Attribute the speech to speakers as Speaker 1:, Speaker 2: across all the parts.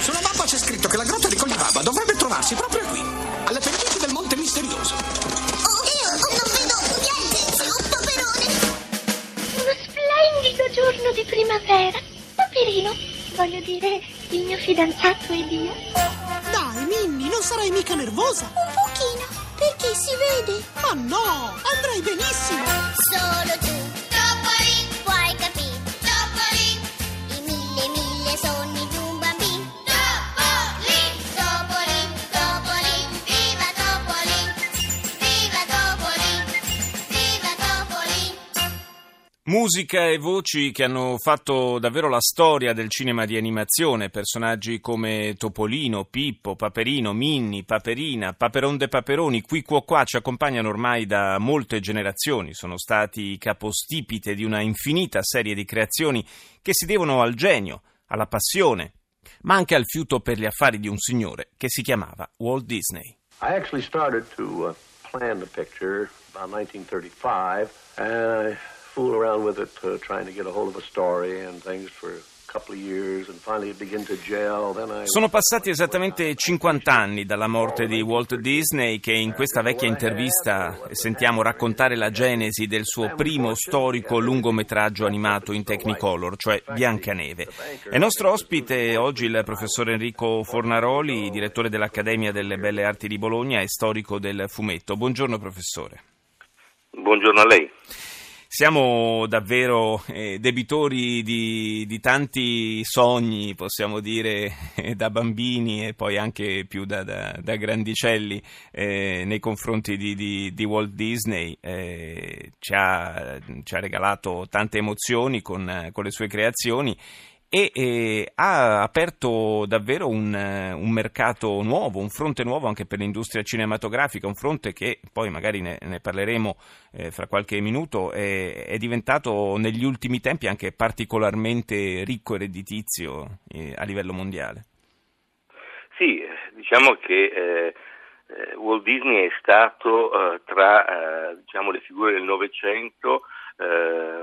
Speaker 1: Sulla mappa c'è scritto che la grotta di Colibaba dovrebbe trovarsi proprio qui, alle pendici del Monte Misterioso.
Speaker 2: Oh, io non vedo niente, c'è un paperone. Uno splendido giorno di primavera. Paperino, voglio dire, il mio fidanzato ed io.
Speaker 3: Dai, Minnie, non sarai mica nervosa?
Speaker 2: Un pochino, perché si vede.
Speaker 3: Ma no, andrai benissimo.
Speaker 4: Musica e voci che hanno fatto davvero la storia del cinema di animazione, personaggi come Topolino, Pippo, Paperino, Minni, Paperina, Paperon de Paperoni, qui qua qua ci accompagnano ormai da molte generazioni, sono stati capostipite di una infinita serie di creazioni che si devono al genio, alla passione, ma anche al fiuto per gli affari di un signore che si chiamava Walt Disney.
Speaker 5: I actually started to uh, plan the picture about 1935, and I fooled around with it, uh, trying to get a hold of a story and things for a couple of years, and finally it began to gel. Then I
Speaker 4: Sono passati esattamente 50 anni dalla morte di Walt Disney che in questa vecchia intervista sentiamo raccontare la genesi del suo primo storico lungometraggio animato in Technicolor, cioè Biancaneve. È nostro ospite oggi il professor Enrico Fornaroli, direttore dell'Accademia delle Belle Arti di Bologna e storico del fumetto. Buongiorno professore.
Speaker 6: Buongiorno a lei.
Speaker 4: Siamo davvero eh, debitori di, di tanti sogni, possiamo dire, eh, da bambini e poi anche più da, da- da grandicelli eh, nei confronti di, di- di Walt Disney. Eh, ci, ha, ci ha regalato tante emozioni con, con le sue creazioni e eh, ha aperto davvero un, eh, un mercato nuovo, un fronte nuovo anche per l'industria cinematografica, un fronte che poi magari ne, ne parleremo eh, fra qualche minuto, è, è diventato negli ultimi tempi anche particolarmente ricco e redditizio eh, a livello mondiale.
Speaker 6: Sì, diciamo che eh, eh, Walt Disney è stato tra diciamo, le figure del Novecento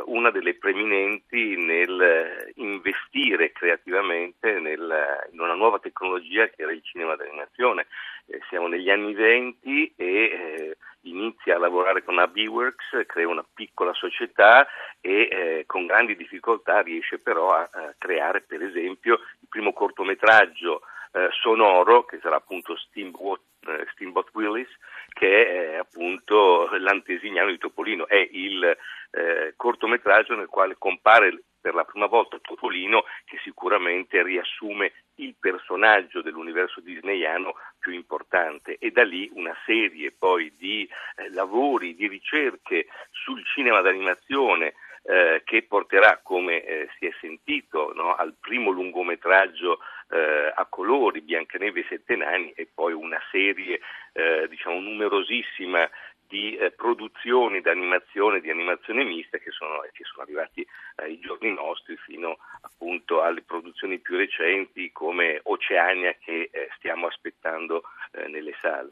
Speaker 6: una delle preminenti nel eh, investire creativamente nel- in una nuova tecnologia che era il cinema d'animazione. Eh, siamo negli anni venti e eh, inizia a lavorare con ABWorks, crea una piccola società e eh, con grandi difficoltà riesce però a, a creare per esempio il primo cortometraggio eh, sonoro che sarà appunto Steamboat, eh, Steamboat Willis che è eh, appunto l'antesignano di Topolino, è il eh, cortometraggio nel quale compare per la prima volta Topolino che sicuramente riassume il personaggio dell'universo disneyano più importante. E da lì una serie poi di eh, lavori, di ricerche sul cinema d'animazione eh, che porterà, come eh, si è sentito, no, al primo lungometraggio eh, a colori, Biancaneve e Sette Nani, e poi una serie eh, diciamo numerosissima di eh, produzioni d'animazione, di animazione mista che sono, che sono arrivati ai giorni nostri fino appunto alle produzioni più recenti come Oceania che eh, stiamo aspettando eh, nelle sale.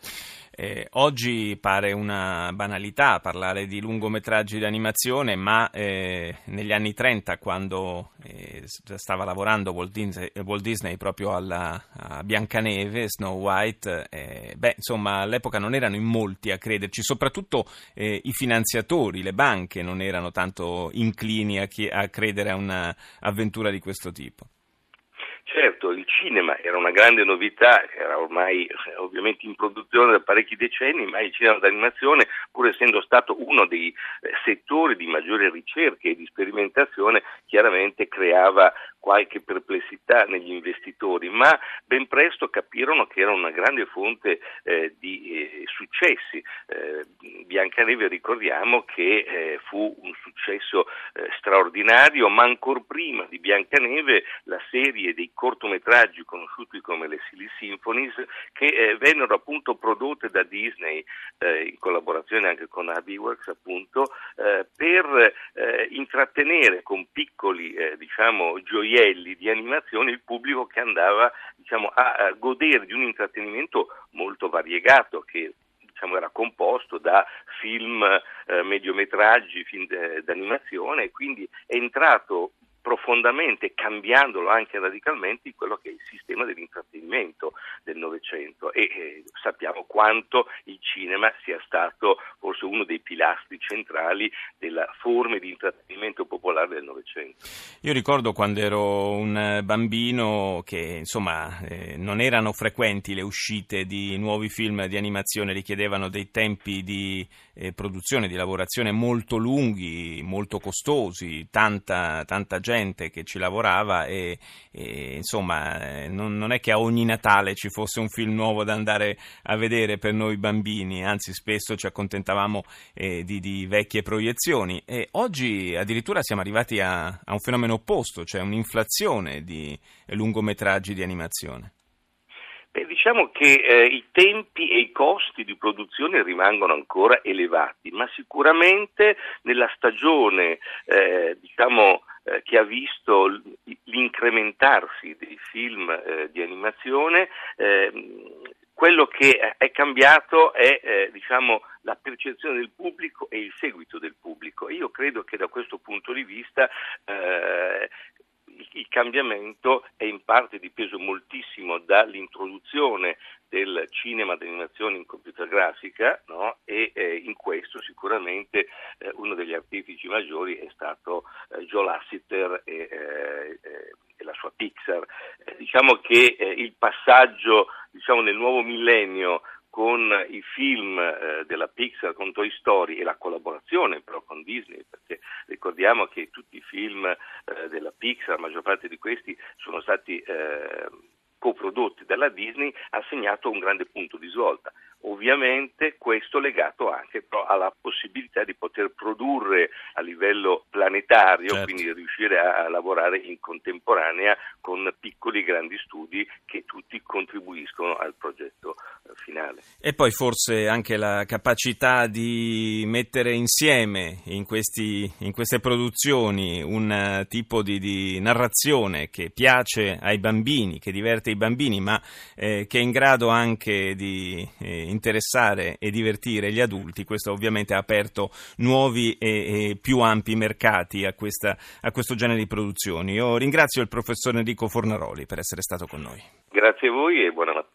Speaker 4: Eh, oggi pare una banalità parlare di lungometraggi di animazione, ma eh, negli anni 30, quando eh, stava lavorando Walt Disney, Walt Disney proprio alla, a Biancaneve, Snow White, eh, beh, insomma, all'epoca non erano in molti a crederci, soprattutto eh, i finanziatori, le banche non erano tanto inclini a, chi- a credere a un'avventura di questo tipo.
Speaker 6: certo il cinema era una grande novità, era ormai eh, ovviamente in produzione da parecchi decenni, ma il cinema d'animazione, pur essendo stato uno dei eh, settori di maggiore ricerca e di sperimentazione, chiaramente creava qualche perplessità negli investitori, ma ben presto capirono che era una grande fonte eh, di eh, successi. Eh, Biancaneve ricordiamo che eh, fu un successo eh, straordinario, ma ancora prima di Biancaneve la serie dei cortometraggi conosciuti come le Silly Symphonies che eh, vennero appunto prodotte da Disney in collaborazione anche con Abiworks appunto per intrattenere con piccoli diciamo gioielli gioielli di animazione il pubblico che andava diciamo, a, godere di un intrattenimento molto variegato che diciamo, era composto da film, eh, mediometraggi, film d'animazione quindi è entrato profondamente, cambiandolo anche radicalmente, quello che è il sistema dell'intrattenimento del Novecento e eh, sappiamo quanto il cinema sia stato forse uno dei pilastri centrali della forma di intrattenimento popolare del Novecento.
Speaker 4: Io ricordo quando ero un bambino che insomma eh, non erano frequenti le uscite di nuovi film di animazione, richiedevano dei tempi di eh, produzione, di lavorazione molto lunghi, molto costosi, tanta, tanta gente che ci lavorava e, e insomma non, non, è che a ogni Natale ci fosse un film nuovo da andare a vedere per noi bambini, anzi spesso ci accontentavamo eh, di, di, vecchie proiezioni e oggi addirittura siamo arrivati a, a un fenomeno opposto, cioè un'inflazione di lungometraggi di animazione.
Speaker 6: Diciamo che eh, i tempi e i costi di produzione rimangono ancora elevati, ma sicuramente nella stagione eh, diciamo, eh, che ha visto l'incrementarsi dei film eh, di animazione, ehm, quello che è cambiato è eh, diciamo, la percezione del pubblico e il seguito del pubblico. Io credo che da questo punto di vista eh, il cambiamento è in parte dipeso moltissimo dall'introduzione del cinema d'animazione in computer grafica no? e eh, in questo sicuramente eh, uno degli artefici maggiori è stato eh, Joe Lasseter e, eh, eh, e, la sua Pixar. Eh, diciamo che il passaggio diciamo, nel nuovo millennio con i film eh, della Pixar con Toy Story e la collaborazione però con Disney, perché ricordiamo che tutti i film eh, della Pixar, la maggior parte di questi sono stati eh, coprodotti dalla Disney, ha segnato un grande punto di svolta. Ovviamente questo legato anche alla possibilità di poter produrre a livello planetario, certo. quindi riuscire a, lavorare in contemporanea con piccoli e grandi studi che tutti contribuiscono al progetto finale.
Speaker 4: E poi forse anche la capacità di mettere insieme in, questi, in queste produzioni un uh, tipo di, di, narrazione che piace ai bambini, che diverte i bambini, ma eh, che è in grado anche di eh, interessare e divertire gli adulti, questo ovviamente ha aperto nuovi e, e più ampi mercati a, questa, a questo genere di produzioni. Io ringrazio il professor Enrico Fornaroli per essere stato con noi.
Speaker 6: Grazie a voi e buona mattina.